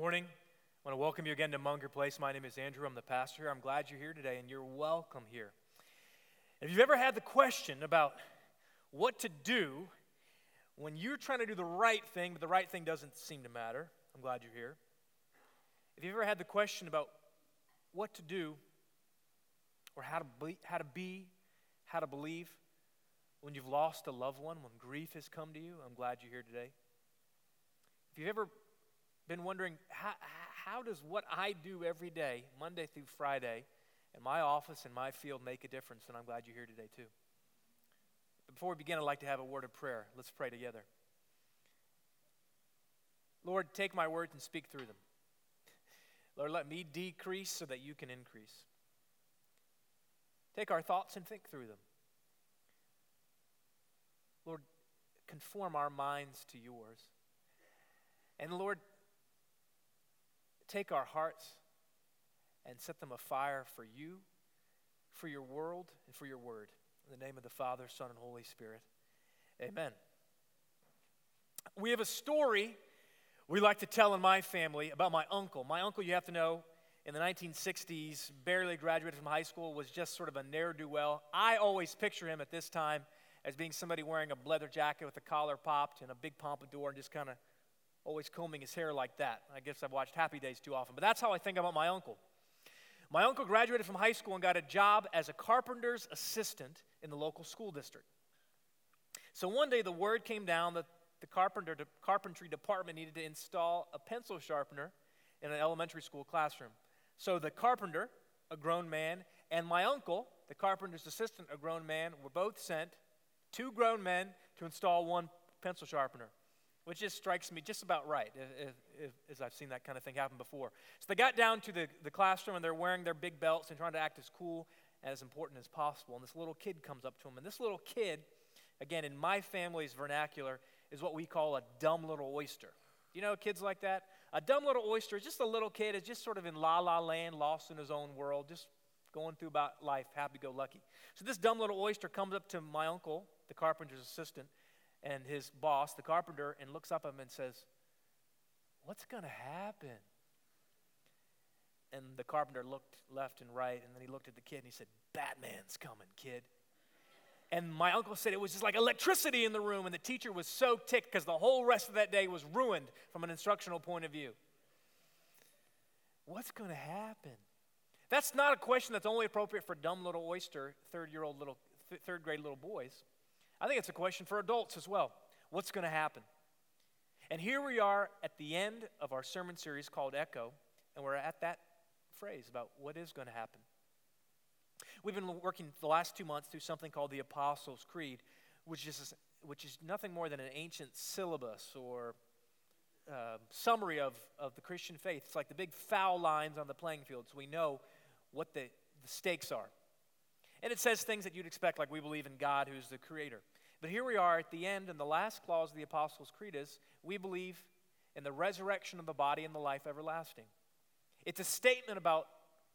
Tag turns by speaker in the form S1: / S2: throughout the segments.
S1: morning. I want to welcome you again to Munger Place. My name is Andrew. I'm the pastor. I'm glad you're here today, and you're welcome here. If you've ever had the question about what to do when you're trying to do the right thing, but the right thing doesn't seem to matter, I'm glad you're here. If you've ever had the question about what to do or how to be, how to, be, how to believe when you've lost a loved one, when grief has come to you, I'm glad you're here today. If you've ever been wondering, how, how does what I do every day, Monday through Friday, in my office and my field make a difference? And I'm glad you're here today too. But before we begin, I'd like to have a word of prayer. Let's pray together. Lord, take my words and speak through them. Lord, let me decrease so that you can increase. Take our thoughts and think through them. Lord, conform our minds to yours. And Lord, take our hearts and set them afire for you, for your world, and for your word. In the name of the Father, Son, and Holy Spirit. Amen. We have a story we like to tell in my family about my uncle. My uncle, you have to know, in the 1960s, barely graduated from high school, was just sort of a ne'er do well. I always picture him at this time as being somebody wearing a leather jacket with the collar popped and a big pompadour and just kind of always combing his hair like that. I guess I've watched Happy Days too often, but that's how I think about my uncle. My uncle graduated from high school and got a job as a carpenter's assistant in the local school district. So one day the word came down that the carpenter, carpentry department needed to install a pencil sharpener in an elementary school classroom. So the carpenter, a grown man, and my uncle, the carpenter's assistant, a grown man, were both sent, two grown men, to install one pencil sharpener which just strikes me just about right, if, if, as I've seen that kind of thing happen before. So they got down to the, the classroom and they're wearing their big belts and trying to act as cool and as important as possible. And this little kid comes up to them. And this little kid, again, in my family's vernacular, is what we call a dumb little oyster. You know kids like that? A dumb little oyster is just a little kid, is just sort of in la la land, lost in his own world, just going through about life, happy go lucky. So this dumb little oyster comes up to my uncle, the carpenter's assistant, and his boss, the carpenter, and looks up at him and says, What's going to happen? And the carpenter looked left and right, and then he looked at the kid and he said, Batman's coming, kid. And my uncle said it was just like electricity in the room, and the teacher was so ticked because the whole rest of that day was ruined from an instructional point of view. What's going to happen? That's not a question that's only appropriate for dumb little oyster, third year old little, third grade little boys. I think it's a question for adults as well. What's going to happen? And here we are at the end of our sermon series called Echo, and we're at that phrase about what is going to happen. We've been working the last two months through something called the Apostles' Creed, which is, which is nothing more than an ancient syllabus or uh, summary of, of the Christian faith. It's like the big foul lines on the playing field, so we know what the, the stakes are. And it says things that you'd expect, like we believe in God who's the creator. But here we are at the end, and the last clause of the Apostles' Creed is we believe in the resurrection of the body and the life everlasting. It's a statement about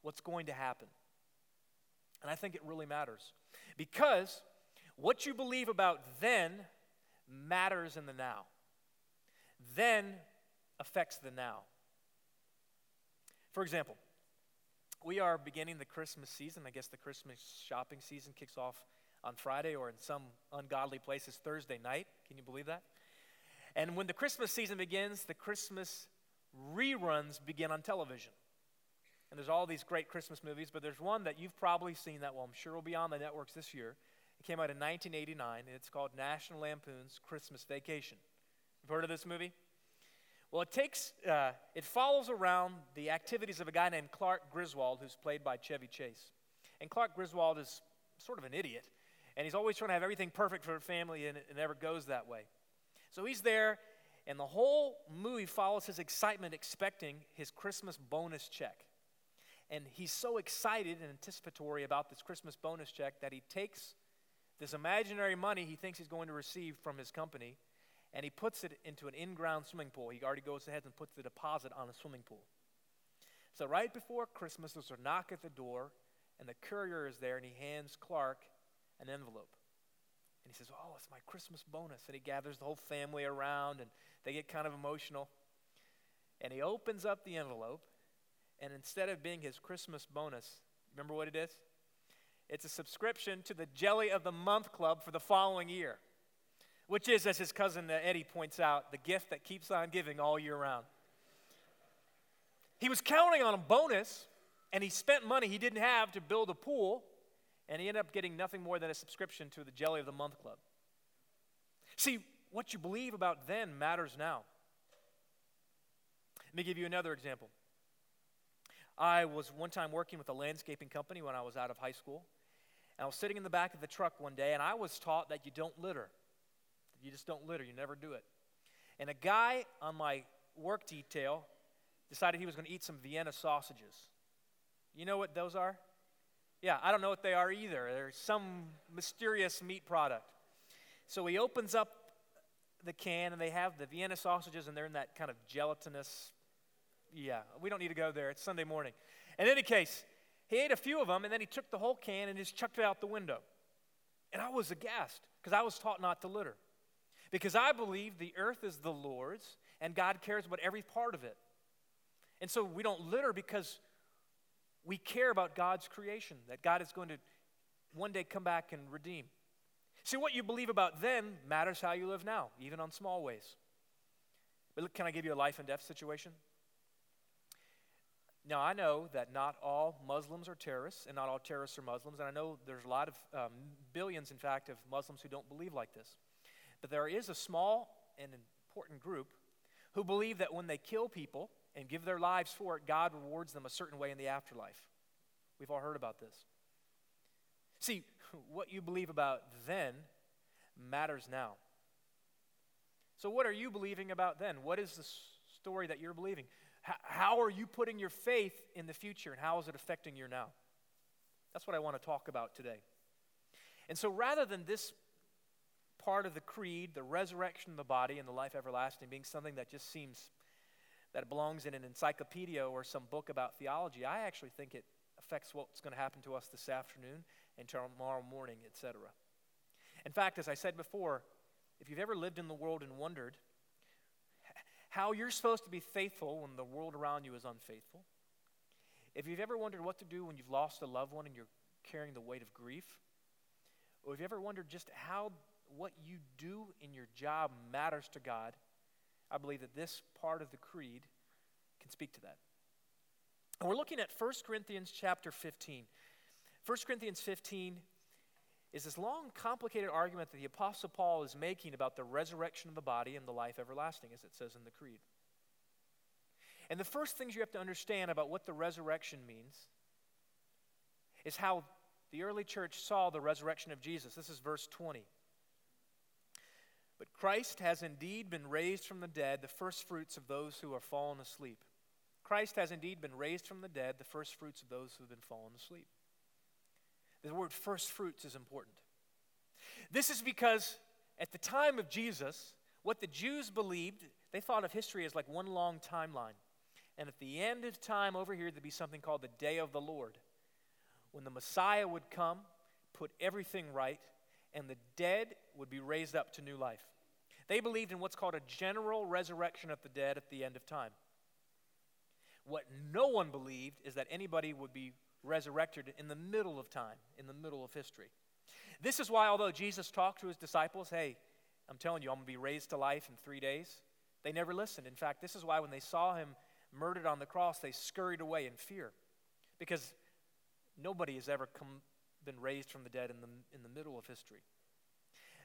S1: what's going to happen. And I think it really matters because what you believe about then matters in the now. Then affects the now. For example, we are beginning the Christmas season. I guess the Christmas shopping season kicks off on Friday or in some ungodly places Thursday night. Can you believe that? And when the Christmas season begins, the Christmas reruns begin on television. And there's all these great Christmas movies, but there's one that you've probably seen that, well, I'm sure will be on the networks this year. It came out in 1989, and it's called National Lampoon's Christmas Vacation. You've heard of this movie? Well, it takes, uh, it follows around the activities of a guy named Clark Griswold, who's played by Chevy Chase. And Clark Griswold is sort of an idiot, and he's always trying to have everything perfect for a family, and it never goes that way. So he's there, and the whole movie follows his excitement, expecting his Christmas bonus check. And he's so excited and anticipatory about this Christmas bonus check that he takes this imaginary money he thinks he's going to receive from his company and he puts it into an in ground swimming pool. He already goes ahead and puts the deposit on a swimming pool. So, right before Christmas, there's a knock at the door, and the courier is there, and he hands Clark an envelope. And he says, Oh, it's my Christmas bonus. And he gathers the whole family around, and they get kind of emotional. And he opens up the envelope, and instead of being his Christmas bonus, remember what it is? It's a subscription to the Jelly of the Month Club for the following year, which is, as his cousin uh, Eddie points out, the gift that keeps on giving all year round. He was counting on a bonus, and he spent money he didn't have to build a pool, and he ended up getting nothing more than a subscription to the Jelly of the Month Club. See, what you believe about then matters now. Let me give you another example. I was one time working with a landscaping company when I was out of high school. And I was sitting in the back of the truck one day, and I was taught that you don't litter. You just don't litter, you never do it. And a guy on my work detail decided he was going to eat some Vienna sausages. You know what those are? Yeah, I don't know what they are either. They're some mysterious meat product. So he opens up the can, and they have the Vienna sausages, and they're in that kind of gelatinous. Yeah, we don't need to go there. It's Sunday morning. In any case, he ate a few of them, and then he took the whole can and just chucked it out the window. And I was aghast because I was taught not to litter. Because I believe the earth is the Lord's, and God cares about every part of it. And so we don't litter because we care about God's creation, that God is going to one day come back and redeem. See, what you believe about then matters how you live now, even on small ways. But look, can I give you a life and death situation? Now, I know that not all Muslims are terrorists, and not all terrorists are Muslims, and I know there's a lot of um, billions, in fact, of Muslims who don't believe like this. But there is a small and important group who believe that when they kill people and give their lives for it, God rewards them a certain way in the afterlife. We've all heard about this. See, what you believe about then matters now. So, what are you believing about then? What is the story that you're believing? how are you putting your faith in the future, and how is it affecting your now? That's what I want to talk about today. And so, rather than this part of the creed, the resurrection of the body and the life everlasting, being something that just seems that it belongs in an encyclopedia or some book about theology, I actually think it affects what's going to happen to us this afternoon and tomorrow morning, etc. In fact, as I said before, if you've ever lived in the world and wondered how you're supposed to be faithful when the world around you is unfaithful, if you've ever wondered what to do when you've lost a loved one and you're carrying the weight of grief, or if you ever wondered just how what you do in your job matters to God, I believe that this part of the creed can speak to that. And we're looking at 1 Corinthians chapter 15. 1 Corinthians 15 is this long, complicated argument that the Apostle Paul is making about the resurrection of the body and the life everlasting, as it says in the Creed. And the first things you have to understand about what the resurrection means is how the early church saw the resurrection of Jesus. This is verse 20. But Christ has indeed been raised from the dead, the first fruits of those who are fallen asleep. Christ has indeed been raised from the dead, the first fruits of those who have been fallen asleep. The word first fruits is important. This is because at the time of Jesus, what the Jews believed, they thought of history as like one long timeline. And at the end of time over here, there'd be something called the day of the Lord, when the Messiah would come, put everything right, and the dead would be raised up to new life. They believed in what's called a general resurrection of the dead at the end of time. What no one believed is that anybody would be resurrected in the middle of time, in the middle of history. This is why, although Jesus talked to his disciples, hey, I'm telling you, I'm going to be raised to life in three days, they never listened. In fact, this is why when they saw him murdered on the cross, they scurried away in fear. Because nobody has ever come, been raised from the dead in the, in the middle of history.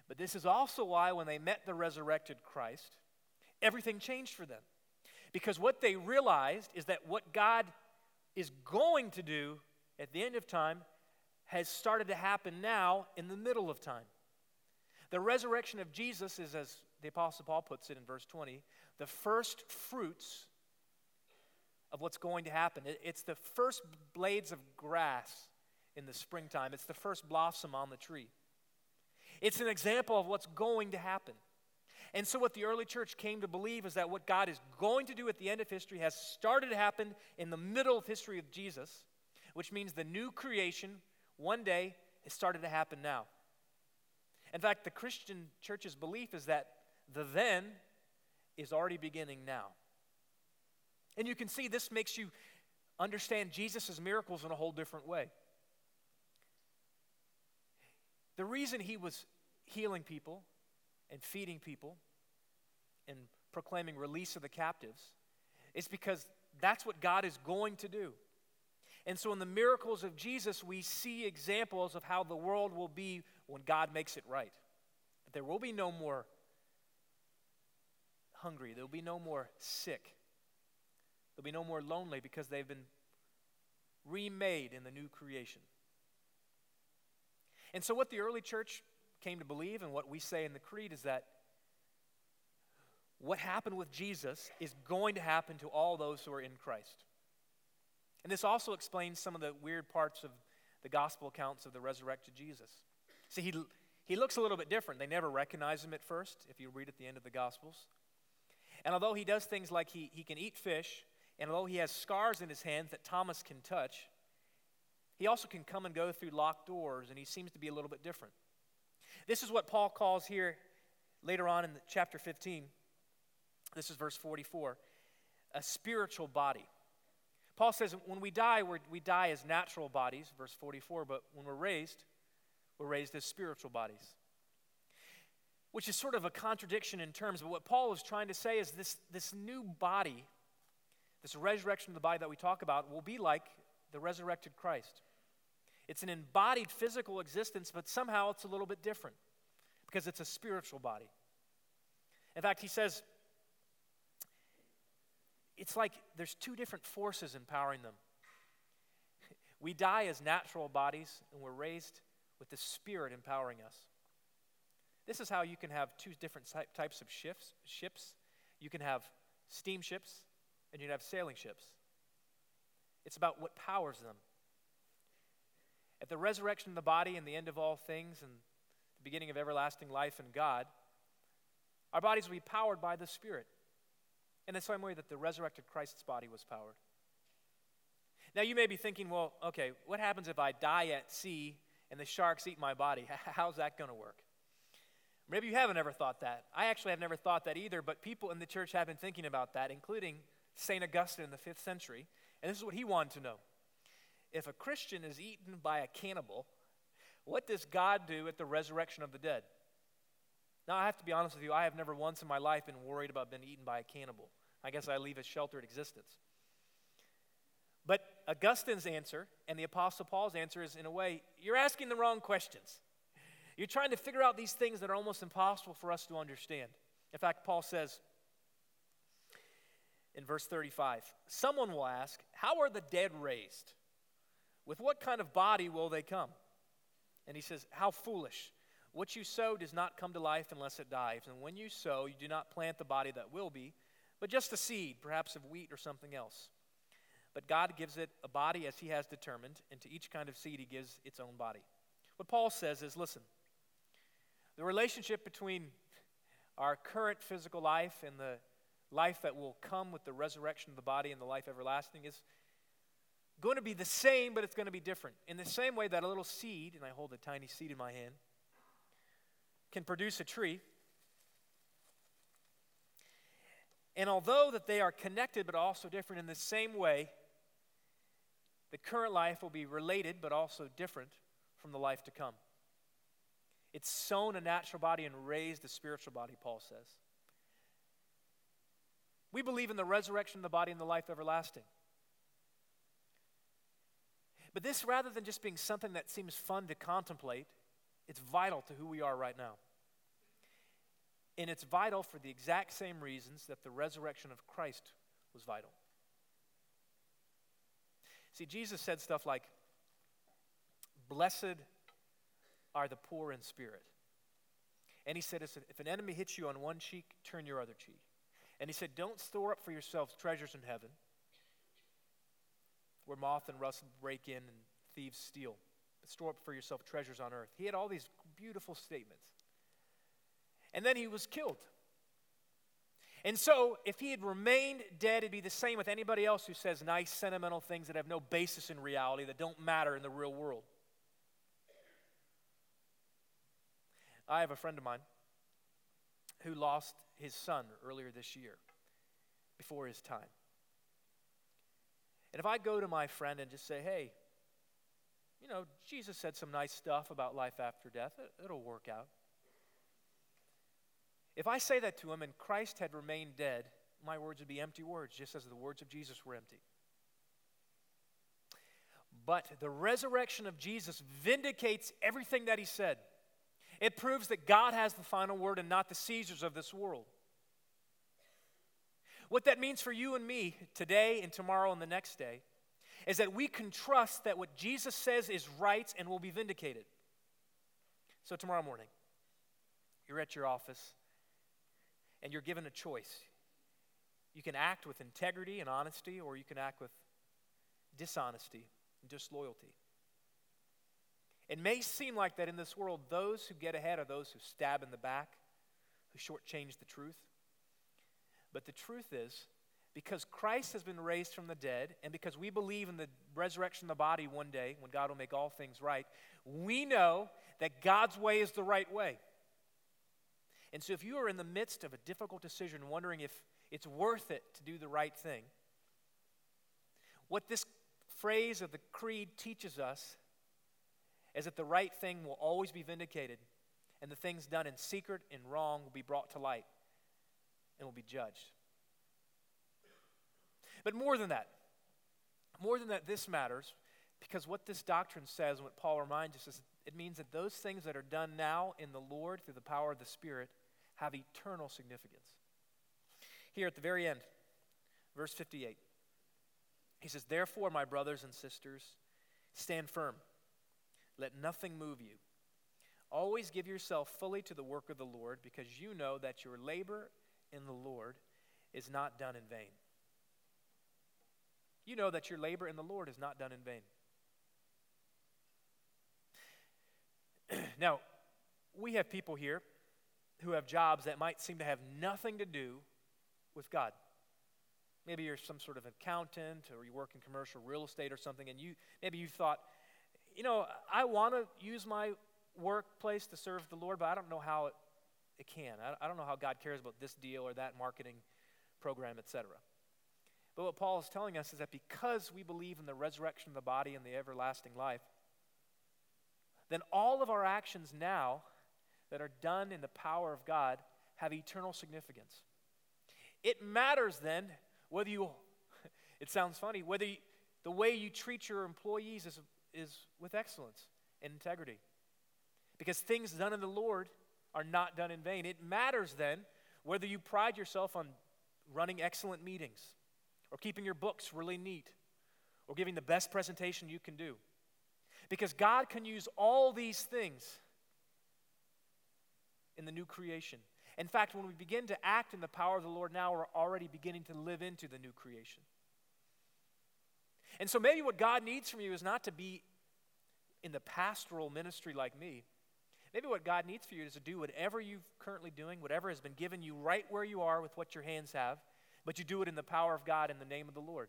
S1: But this is also why when they met the resurrected Christ, everything changed for them. Because what they realized is that what God is going to do at the end of time has started to happen now in the middle of time. The resurrection of Jesus is, as the Apostle Paul puts it in verse 20, the first fruits of what's going to happen. It's the first blades of grass in the springtime, it's the first blossom on the tree. It's an example of what's going to happen. And so, what the early church came to believe is that what God is going to do at the end of history has started to happen in the middle of history of Jesus which means the new creation one day has started to happen now. In fact, the Christian church's belief is that the then is already beginning now. And you can see this makes you understand Jesus' miracles in a whole different way. The reason he was healing people and feeding people and proclaiming release of the captives is because that's what God is going to do. And so, in the miracles of Jesus, we see examples of how the world will be when God makes it right. There will be no more hungry, there will be no more sick, there'll be no more lonely because they've been remade in the new creation. And so, what the early church came to believe and what we say in the creed is that what happened with Jesus is going to happen to all those who are in Christ. And this also explains some of the weird parts of the gospel accounts of the resurrected Jesus. See, he, he looks a little bit different. They never recognize him at first, if you read at the end of the Gospels. And although he does things like he, he can eat fish, and although he has scars in his hands that Thomas can touch, he also can come and go through locked doors, and he seems to be a little bit different. This is what Paul calls here later on in chapter 15. This is verse 44 a spiritual body. Paul says when we die, we die as natural bodies, verse 44, but when we're raised, we're raised as spiritual bodies. Which is sort of a contradiction in terms, but what Paul is trying to say is this, this new body, this resurrection of the body that we talk about, will be like the resurrected Christ. It's an embodied physical existence, but somehow it's a little bit different because it's a spiritual body. In fact, he says it's like there's two different forces empowering them. We die as natural bodies, and we're raised with the Spirit empowering us. This is how you can have two different types of ships. ships. You can have steamships, and you can have sailing ships. It's about what powers them. At the resurrection of the body and the end of all things and the beginning of everlasting life in God, our bodies will be powered by the Spirit in the same way that the resurrected Christ's body was powered. Now, you may be thinking, well, okay, what happens if I die at sea and the sharks eat my body? How's that going to work? Maybe you haven't ever thought that. I actually have never thought that either, but people in the church have been thinking about that, including St. Augustine in the fifth century. And this is what he wanted to know if a Christian is eaten by a cannibal, what does God do at the resurrection of the dead? Now, I have to be honest with you, I have never once in my life been worried about being eaten by a cannibal. I guess I leave a sheltered existence. But Augustine's answer and the Apostle Paul's answer is, in a way, you're asking the wrong questions. You're trying to figure out these things that are almost impossible for us to understand. In fact, Paul says in verse 35 Someone will ask, How are the dead raised? With what kind of body will they come? And he says, How foolish. What you sow does not come to life unless it dies. And when you sow, you do not plant the body that will be, but just a seed, perhaps of wheat or something else. But God gives it a body as He has determined, and to each kind of seed He gives its own body. What Paul says is listen, the relationship between our current physical life and the life that will come with the resurrection of the body and the life everlasting is going to be the same, but it's going to be different. In the same way that a little seed, and I hold a tiny seed in my hand, can produce a tree. And although that they are connected but also different in the same way, the current life will be related but also different from the life to come. It's sown a natural body and raised a spiritual body, Paul says. We believe in the resurrection of the body and the life everlasting. But this, rather than just being something that seems fun to contemplate, it's vital to who we are right now. And it's vital for the exact same reasons that the resurrection of Christ was vital. See, Jesus said stuff like, Blessed are the poor in spirit. And he said, If an enemy hits you on one cheek, turn your other cheek. And he said, Don't store up for yourselves treasures in heaven where moth and rust break in and thieves steal store up for yourself treasures on earth. He had all these beautiful statements. And then he was killed. And so, if he had remained dead, it'd be the same with anybody else who says nice, sentimental things that have no basis in reality, that don't matter in the real world. I have a friend of mine who lost his son earlier this year, before his time. And if I go to my friend and just say, hey, you know, Jesus said some nice stuff about life after death, it, it'll work out. If I say that to him and Christ had remained dead, my words would be empty words, just as the words of Jesus were empty. But the resurrection of Jesus vindicates everything that he said. It proves that God has the final word and not the Caesars of this world. What that means for you and me today and tomorrow and the next day is that we can trust that what Jesus says is right and will be vindicated. So, tomorrow morning, you're at your office and you're given a choice. You can act with integrity and honesty, or you can act with dishonesty and disloyalty. It may seem like that in this world, those who get ahead are those who stab in the back, who shortchange the truth. But the truth is, because Christ has been raised from the dead, and because we believe in the resurrection of the body one day when God will make all things right, we know that God's way is the right way. And so, if you are in the midst of a difficult decision, wondering if it's worth it to do the right thing, what this phrase of the creed teaches us is that the right thing will always be vindicated, and the things done in secret and wrong will be brought to light and will be judged. But more than that, more than that, this matters because what this doctrine says and what Paul reminds us is it means that those things that are done now in the Lord through the power of the Spirit have eternal significance. Here at the very end, verse 58, he says, Therefore, my brothers and sisters, stand firm. Let nothing move you. Always give yourself fully to the work of the Lord, because you know that your labor in the Lord is not done in vain. You know that your labor in the Lord is not done in vain. now, we have people here who have jobs that might seem to have nothing to do with God. Maybe you're some sort of accountant or you work in commercial real estate or something, and you maybe you thought, you know, I want to use my workplace to serve the Lord, but I don't know how it, it can. I, I don't know how God cares about this deal or that marketing program, etc. But what Paul is telling us is that because we believe in the resurrection of the body and the everlasting life, then all of our actions now that are done in the power of God have eternal significance. It matters then whether you, it sounds funny, whether you, the way you treat your employees is, is with excellence and integrity. Because things done in the Lord are not done in vain. It matters then whether you pride yourself on running excellent meetings or keeping your books really neat or giving the best presentation you can do. Because God can use all these things in the new creation. In fact, when we begin to act in the power of the Lord now, we're already beginning to live into the new creation. And so maybe what God needs from you is not to be in the pastoral ministry like me. Maybe what God needs for you is to do whatever you're currently doing, whatever has been given you right where you are with what your hands have, but you do it in the power of God in the name of the Lord.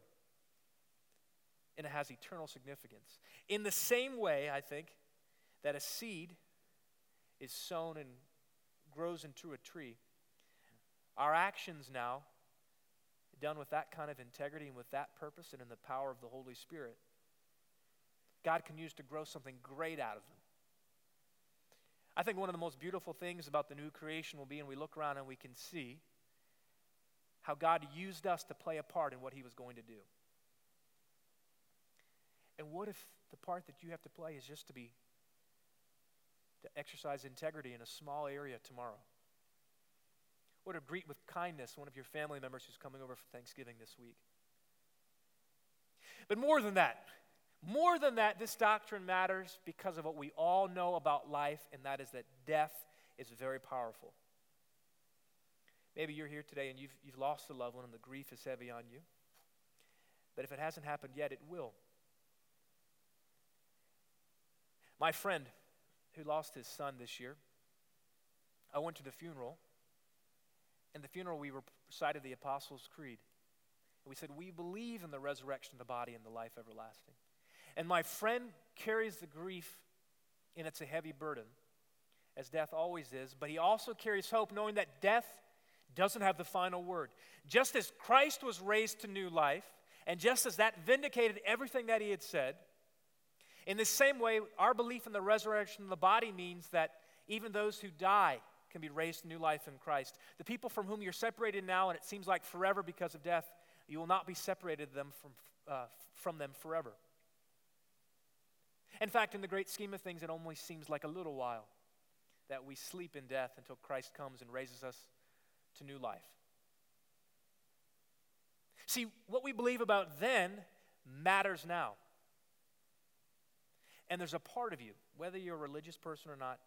S1: And it has eternal significance. In the same way, I think, that a seed is sown and grows into a tree. Our actions now, done with that kind of integrity and with that purpose and in the power of the Holy Spirit, God can use to grow something great out of them. I think one of the most beautiful things about the new creation will be, and we look around and we can see how God used us to play a part in what He was going to do. And what if the part that you have to play is just to be to exercise integrity in a small area tomorrow. Or to greet with kindness one of your family members who's coming over for Thanksgiving this week. But more than that, more than that, this doctrine matters because of what we all know about life, and that is that death is very powerful. Maybe you're here today and you've, you've lost a loved one and the grief is heavy on you. But if it hasn't happened yet, it will. My friend who lost his son this year. I went to the funeral. In the funeral, we recited the Apostles' Creed. We said, We believe in the resurrection of the body and the life everlasting. And my friend carries the grief, and it's a heavy burden, as death always is, but he also carries hope, knowing that death doesn't have the final word. Just as Christ was raised to new life, And just as that vindicated everything that he had said, in the same way, our belief in the resurrection of the body means that even those who die can be raised to new life in Christ. The people from whom you're separated now, and it seems like forever because of death, you will not be separated them from, uh, from them forever. In fact, in the great scheme of things, it only seems like a little while that we sleep in death until Christ comes and raises us to new life. See, what we believe about then matters now. And there's a part of you, whether you're a religious person or not,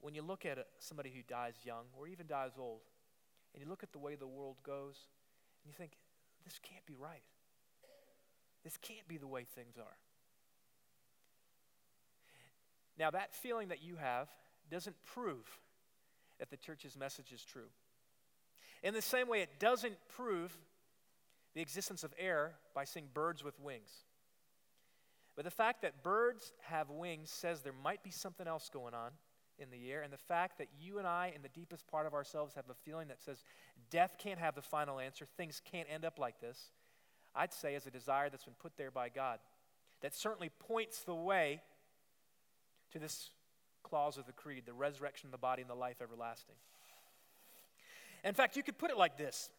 S1: when you look at somebody who dies young or even dies old, and you look at the way the world goes, and you think, this can't be right. This can't be the way things are. Now, that feeling that you have doesn't prove that the church's message is true. In the same way, it doesn't prove the existence of air by seeing birds with wings. But the fact that birds have wings says there might be something else going on in the air. And the fact that you and I, in the deepest part of ourselves, have a feeling that says death can't have the final answer, things can't end up like this, I'd say is a desire that's been put there by God. That certainly points the way to this clause of the creed the resurrection of the body and the life everlasting. In fact, you could put it like this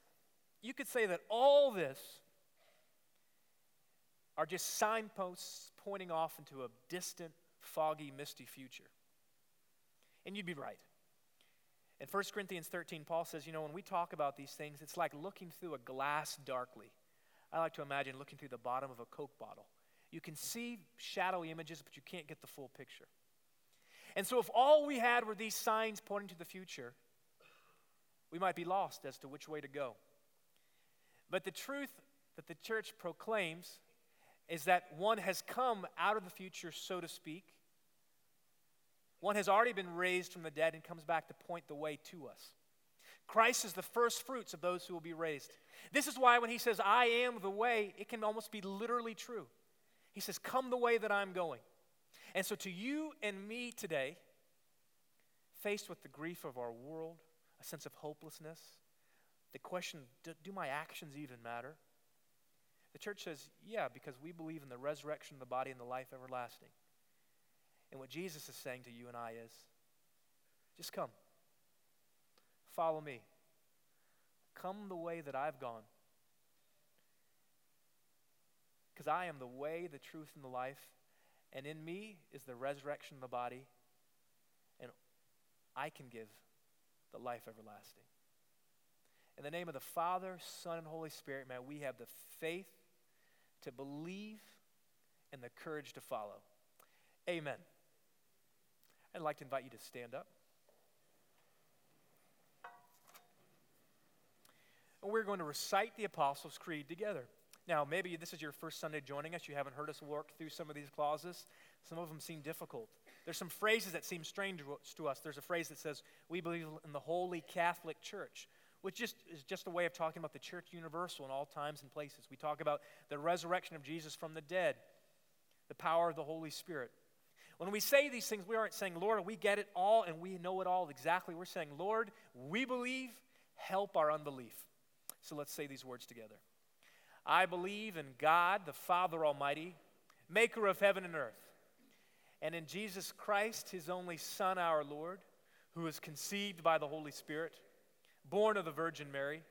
S1: you could say that all this are just signposts pointing off into a distant, foggy, misty future. And you'd be right. In 1 Corinthians 13, Paul says, you know, when we talk about these things, it's like looking through a glass darkly. I like to imagine looking through the bottom of a Coke bottle. You can see shadowy images, but you can't get the full picture. And so, if all we had were these signs pointing to the future, we might be lost as to which way to go. But the truth that the church proclaims is that one has come out of the future, so to speak. One has already been raised from the dead and comes back to point the way to us. Christ is the first fruits of those who will be raised. This is why when he says, I am the way, it can almost be literally true. He says, Come the way that I'm going. And so, to you and me today, faced with the grief of our world, a sense of hopelessness, the question do, do my actions even matter? The church says, yeah, because we believe in the resurrection of the body and the life everlasting. And what Jesus is saying to you and I is just come. Follow me. Come the way that I've gone. Because I am the way, the truth, and the life. And in me is the resurrection of the body. And I can give the life everlasting. In the name of the Father, Son, and Holy Spirit, man, we have the faith to believe and the courage to follow. Amen. I'd like to invite you to stand up. And we're going to recite the Apostles' Creed together. Now, maybe this is your first Sunday joining us. You haven't heard us work through some of these clauses. Some of them seem difficult. There's some phrases that seem strange to us. There's a phrase that says, We believe in the Holy Catholic Church which just is just a way of talking about the church universal in all times and places. We talk about the resurrection of Jesus from the dead, the power of the Holy Spirit. When we say these things, we aren't saying, Lord, we get it all and we know it all exactly. We're saying, Lord, we believe, help our unbelief. So let's say these words together. I believe in God, the Father Almighty, maker of heaven and earth, and in Jesus Christ, his only Son, our Lord, who was conceived by the Holy Spirit born of the Virgin Mary,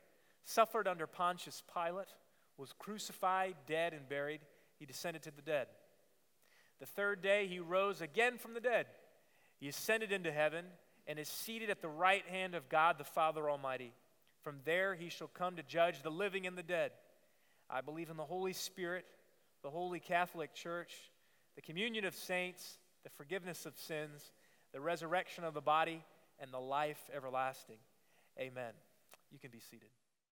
S1: suffered under Pontius Pilate, was crucified, dead, and buried. He descended to the dead. The third day he rose again from the dead. He ascended into heaven and is seated at the right hand of God the Father Almighty. From there he shall come to judge the living and the dead. I believe in the Holy Spirit, the Holy Catholic Church, the communion of saints, the forgiveness of sins, the resurrection of the body, and the life everlasting. Amen. You can be seated.